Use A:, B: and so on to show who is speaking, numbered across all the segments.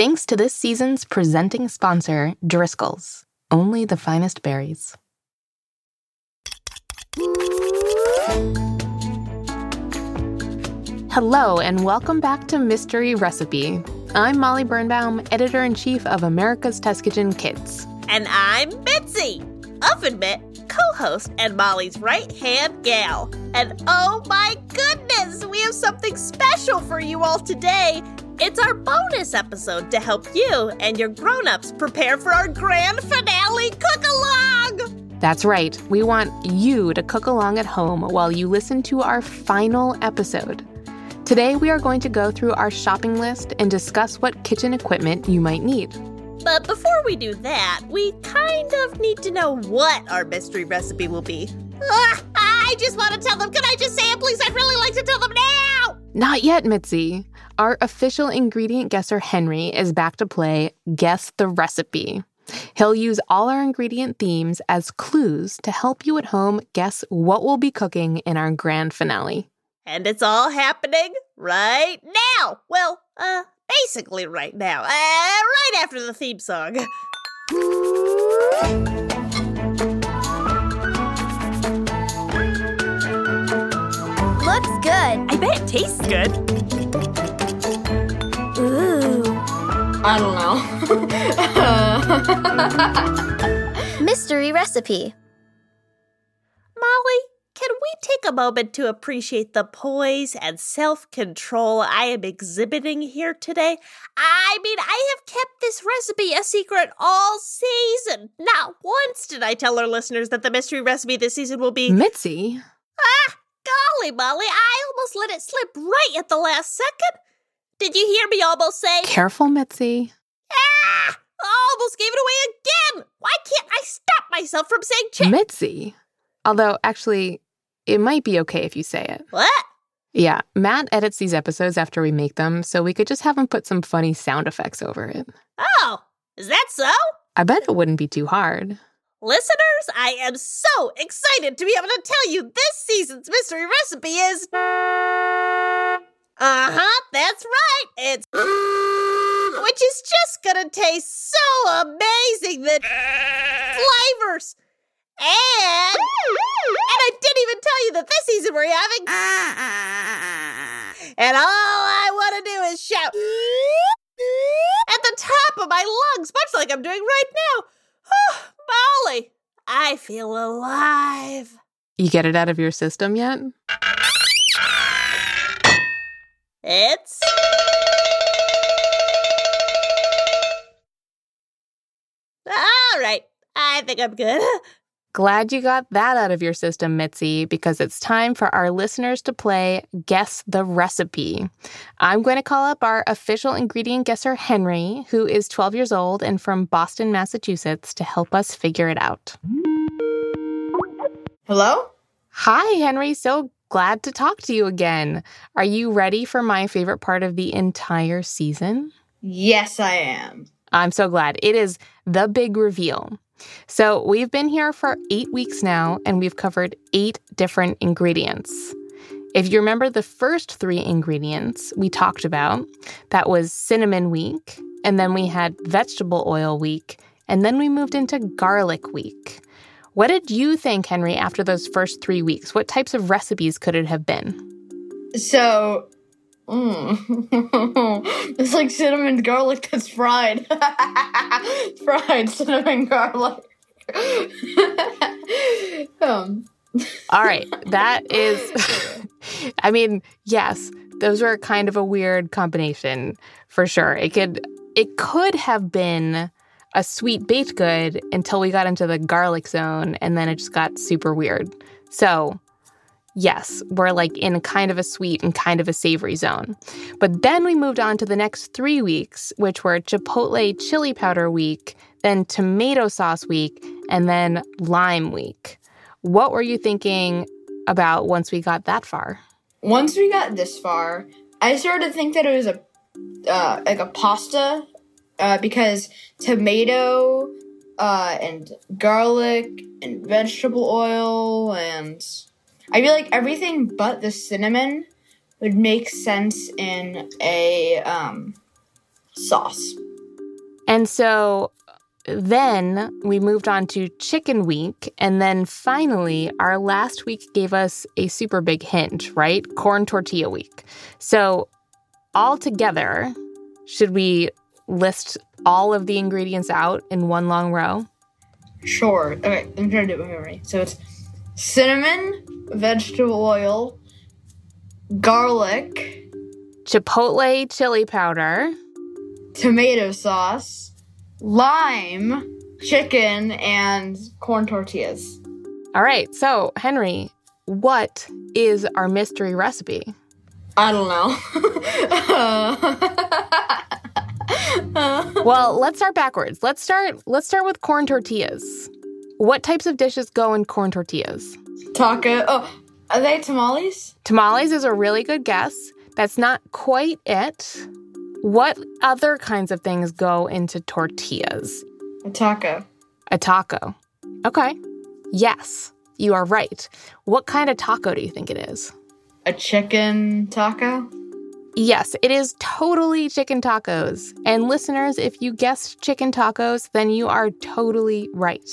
A: Thanks to this season's presenting sponsor, Driscoll's. Only the finest berries. Hello, and welcome back to Mystery Recipe. I'm Molly Birnbaum, editor in chief of America's Test Kitchen Kids.
B: And I'm Mitzi, Oven Mitt, co host and Molly's right hand gal. And oh my goodness, we have something special for you all today. It's our bonus episode to help you and your grown ups prepare for our grand finale cook along.
A: That's right, we want you to cook along at home while you listen to our final episode. Today, we are going to go through our shopping list and discuss what kitchen equipment you might need.
B: But before we do that, we kind of need to know what our mystery recipe will be. Ugh, I just want to tell them. Can I just say it, please? I'd really like to tell them now.
A: Not yet, Mitzi. Our official ingredient guesser, Henry, is back to play Guess the Recipe. He'll use all our ingredient themes as clues to help you at home guess what we'll be cooking in our grand finale.
B: And it's all happening right now. Well, uh, basically right now. Uh, right after the theme song.
C: Looks good.
D: I bet it tastes good.
C: Ooh.
E: I don't know.
C: Mystery recipe.
B: Molly, can we take a moment to appreciate the poise and self control I am exhibiting here today? I mean, I have kept this recipe a secret all season. Not once did I tell our listeners that the mystery recipe this season will be.
A: Mitzi?
B: Ah, golly, Molly, I almost let it slip right at the last second. Did you hear me almost say?
A: Careful, Mitzi.
B: Ah! I almost gave it away again. Why can't I stop myself from saying chick?
A: Mitzi. Although, actually, it might be okay if you say it.
B: what?
A: Yeah, Matt edits these episodes after we make them, so we could just have him put some funny sound effects over it.
B: Oh, is that so?
A: I bet it wouldn't be too hard.
B: Listeners, I am so excited to be able to tell you this season's mystery recipe is. Uh huh, that's right. It's. Which is just gonna taste so amazing that. Flavors! And. And I didn't even tell you that this season we're having. And all I wanna do is shout. At the top of my lungs, much like I'm doing right now. Molly, I feel alive.
A: You get it out of your system yet?
B: It's. All right, I think I'm good.
A: Glad you got that out of your system, Mitzi, because it's time for our listeners to play Guess the Recipe. I'm going to call up our official ingredient guesser, Henry, who is 12 years old and from Boston, Massachusetts, to help us figure it out.
E: Hello?
A: Hi, Henry. So glad to talk to you again. Are you ready for my favorite part of the entire season?
E: Yes, I am.
A: I'm so glad. It is the big reveal. So, we've been here for eight weeks now, and we've covered eight different ingredients. If you remember the first three ingredients we talked about, that was cinnamon week, and then we had vegetable oil week, and then we moved into garlic week. What did you think, Henry, after those first three weeks? What types of recipes could it have been?
E: So, mm, it's like cinnamon garlic that's fried. fried cinnamon garlic. um,
A: All right, that is, I mean, yes, those were kind of a weird combination for sure. It could, it could have been a sweet baked good until we got into the garlic zone, and then it just got super weird. So, yes, we're like in kind of a sweet and kind of a savory zone. But then we moved on to the next three weeks, which were Chipotle chili powder week, then tomato sauce week, and then lime week. What were you thinking about once we got that far?
E: once we got this far, I started to think that it was a uh, like a pasta uh, because tomato uh, and garlic and vegetable oil and I feel like everything but the cinnamon would make sense in a um, sauce.
A: And so then we moved on to Chicken Week. And then finally, our last week gave us a super big hint, right? Corn Tortilla Week. So, all together, should we list all of the ingredients out in one long row?
E: Sure. Okay, I'm trying to do it memory. So it's cinnamon, vegetable oil, garlic,
A: Chipotle chili powder,
E: tomato sauce, lime, chicken, and corn tortillas.
A: All right. So, Henry, what is our mystery recipe?
E: I don't know.
A: Well, let's start backwards. Let's start let's start with corn tortillas. What types of dishes go in corn tortillas?
E: Taco. Oh, are they tamales?
A: Tamales is a really good guess. That's not quite it. What other kinds of things go into tortillas?
E: A taco.
A: A taco. Okay. Yes, you are right. What kind of taco do you think it is?
E: A chicken taco?
A: Yes, it is totally chicken tacos. And listeners, if you guessed chicken tacos, then you are totally right.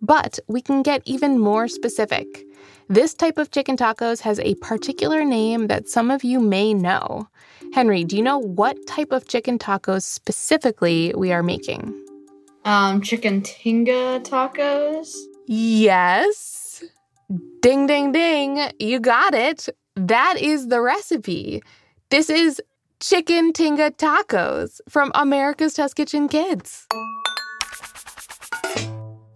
A: But we can get even more specific. This type of chicken tacos has a particular name that some of you may know. Henry, do you know what type of chicken tacos specifically we are making?
E: Um, chicken tinga tacos?
A: Yes. Ding, ding, ding. You got it. That is the recipe. This is chicken tinga tacos from America's Test Kitchen Kids.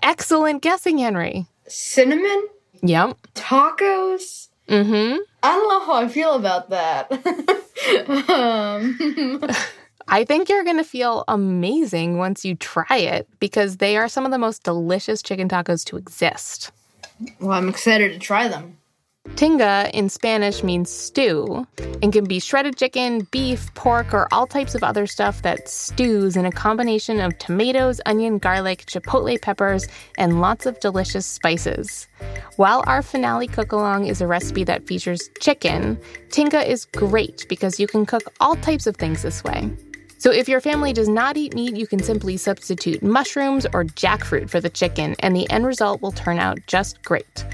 A: Excellent guessing, Henry.
E: Cinnamon?
A: Yep.
E: Tacos?
A: Mm-hmm.
E: I don't know how I feel about that. um,
A: I think you're going to feel amazing once you try it because they are some of the most delicious chicken tacos to exist.
E: well, I'm excited to try them.
A: Tinga in Spanish means stew and can be shredded chicken, beef, pork, or all types of other stuff that stews in a combination of tomatoes, onion, garlic, chipotle peppers, and lots of delicious spices. While our finale cook along is a recipe that features chicken, Tinga is great because you can cook all types of things this way. So, if your family does not eat meat, you can simply substitute mushrooms or jackfruit for the chicken, and the end result will turn out just great.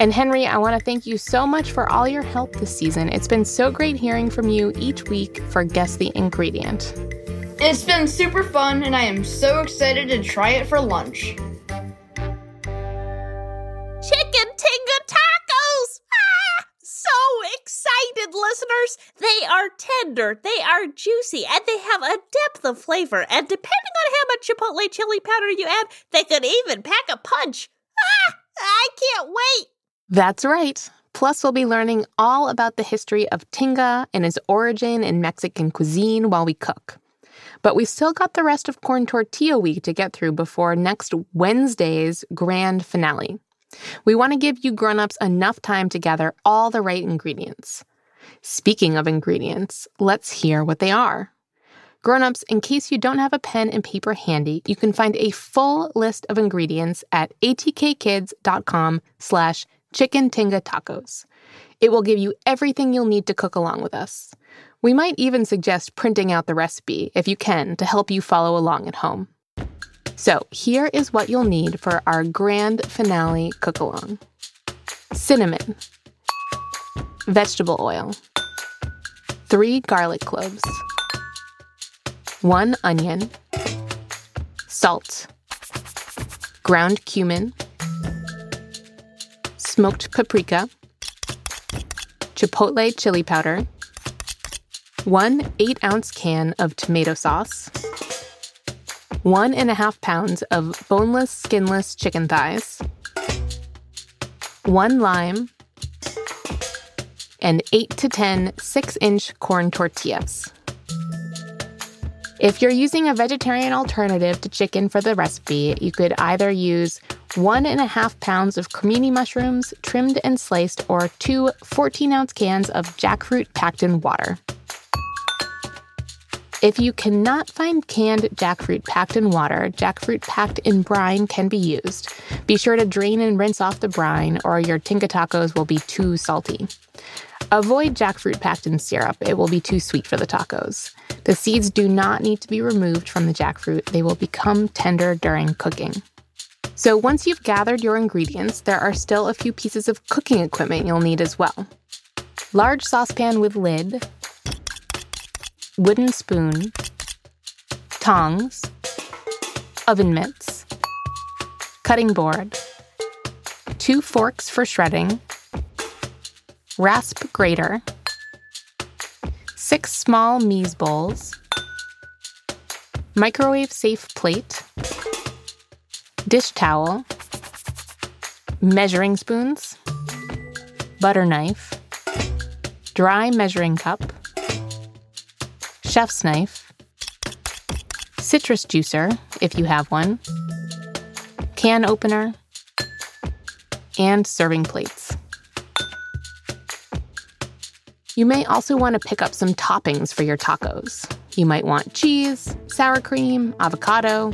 A: And Henry, I want to thank you so much for all your help this season. It's been so great hearing from you each week for Guess the Ingredient.
E: It's been super fun, and I am so excited to try it for lunch.
B: Chicken Tinga tacos! Ah! So excited, listeners! They are tender, they are juicy, and they have a depth of flavor. And depending on how much chipotle chili powder you add, they could even pack a punch. Ah! I can't wait!
A: That's right. Plus, we'll be learning all about the history of tinga and its origin in Mexican cuisine while we cook. But we've still got the rest of Corn Tortilla Week to get through before next Wednesday's grand finale. We want to give you grown-ups enough time to gather all the right ingredients. Speaking of ingredients, let's hear what they are. Grown-ups, in case you don't have a pen and paper handy, you can find a full list of ingredients at atkkids.com slash chicken tinga tacos. It will give you everything you'll need to cook along with us. We might even suggest printing out the recipe, if you can, to help you follow along at home. So, here is what you'll need for our grand finale cook along cinnamon, vegetable oil, three garlic cloves, one onion, salt, ground cumin, smoked paprika, chipotle chili powder, one 8 ounce can of tomato sauce, one and a half pounds of boneless, skinless chicken thighs, one lime, and 8 to 10 6 inch corn tortillas. If you're using a vegetarian alternative to chicken for the recipe, you could either use one and a half pounds of cremini mushrooms trimmed and sliced, or two 14 ounce cans of jackfruit packed in water. If you cannot find canned jackfruit packed in water, jackfruit packed in brine can be used. Be sure to drain and rinse off the brine, or your tinga tacos will be too salty. Avoid jackfruit packed in syrup, it will be too sweet for the tacos. The seeds do not need to be removed from the jackfruit, they will become tender during cooking. So, once you've gathered your ingredients, there are still a few pieces of cooking equipment you'll need as well. Large saucepan with lid, wooden spoon, tongs, oven mitts, cutting board, two forks for shredding, rasp grater, six small mise bowls, microwave safe plate, dish towel, measuring spoons, butter knife, dry measuring cup, chef's knife, citrus juicer, if you have one, can opener, and serving plates. You may also want to pick up some toppings for your tacos. You might want cheese, sour cream, avocado.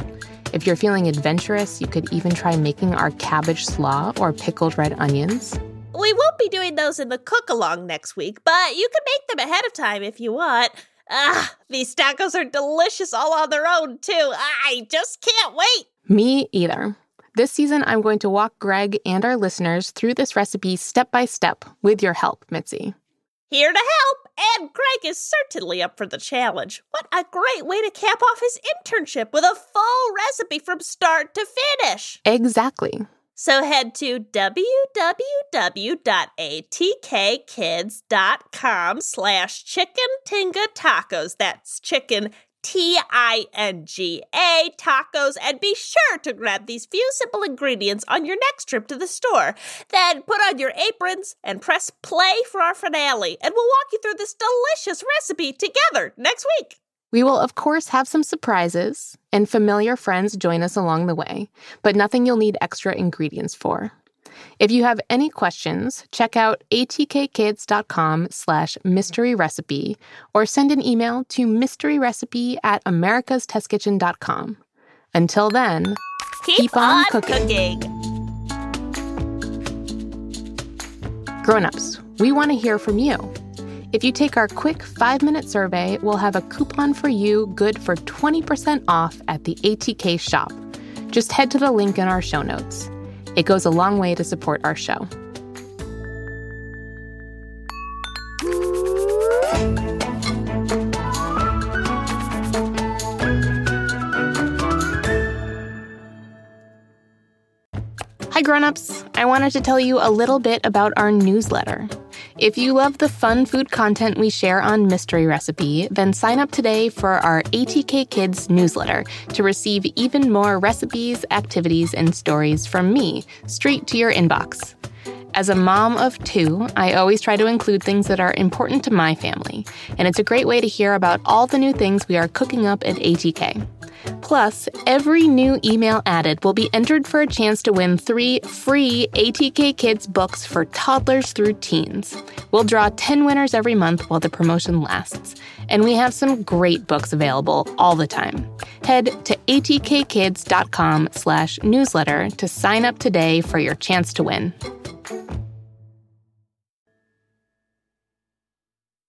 A: If you're feeling adventurous, you could even try making our cabbage slaw or pickled red onions.
B: We won't be doing those in the cook along next week, but you can make them ahead of time if you want. Ah, these tacos are delicious all on their own, too. I just can't wait.
A: Me either. This season, I'm going to walk Greg and our listeners through this recipe step by step with your help, Mitzi.
B: Here to help, and Greg is certainly up for the challenge. What a great way to cap off his internship with a full recipe from start to finish.
A: Exactly.
B: So head to www.atkkids.com slash chicken tinga tacos. That's chicken T-I-N-G-A tacos and be sure to grab these few simple ingredients on your next trip to the store. Then put on your aprons and press play for our finale and we'll walk you through this delicious recipe together next week.
A: We will, of course, have some surprises, and familiar friends join us along the way, but nothing you'll need extra ingredients for. If you have any questions, check out atkkids.com slash mystery recipe or send an email to mysteryrecipe at americastestkitchen.com. Until then,
B: Keep,
A: Keep on
B: on,
A: cooking.
B: cooking.
A: grown-ups, we want to hear from you. If you take our quick five minute survey, we'll have a coupon for you good for 20% off at the ATK shop. Just head to the link in our show notes. It goes a long way to support our show. Hi, grown-ups. I wanted to tell you a little bit about our newsletter. If you love the fun food content we share on Mystery Recipe, then sign up today for our ATK Kids newsletter to receive even more recipes, activities, and stories from me straight to your inbox. As a mom of two, I always try to include things that are important to my family, and it's a great way to hear about all the new things we are cooking up at ATK. Plus, every new email added will be entered for a chance to win three free ATK Kids books for toddlers through teens. We'll draw 10 winners every month while the promotion lasts, and we have some great books available all the time. Head to atkkids.com slash newsletter to sign up today for your chance to win thank you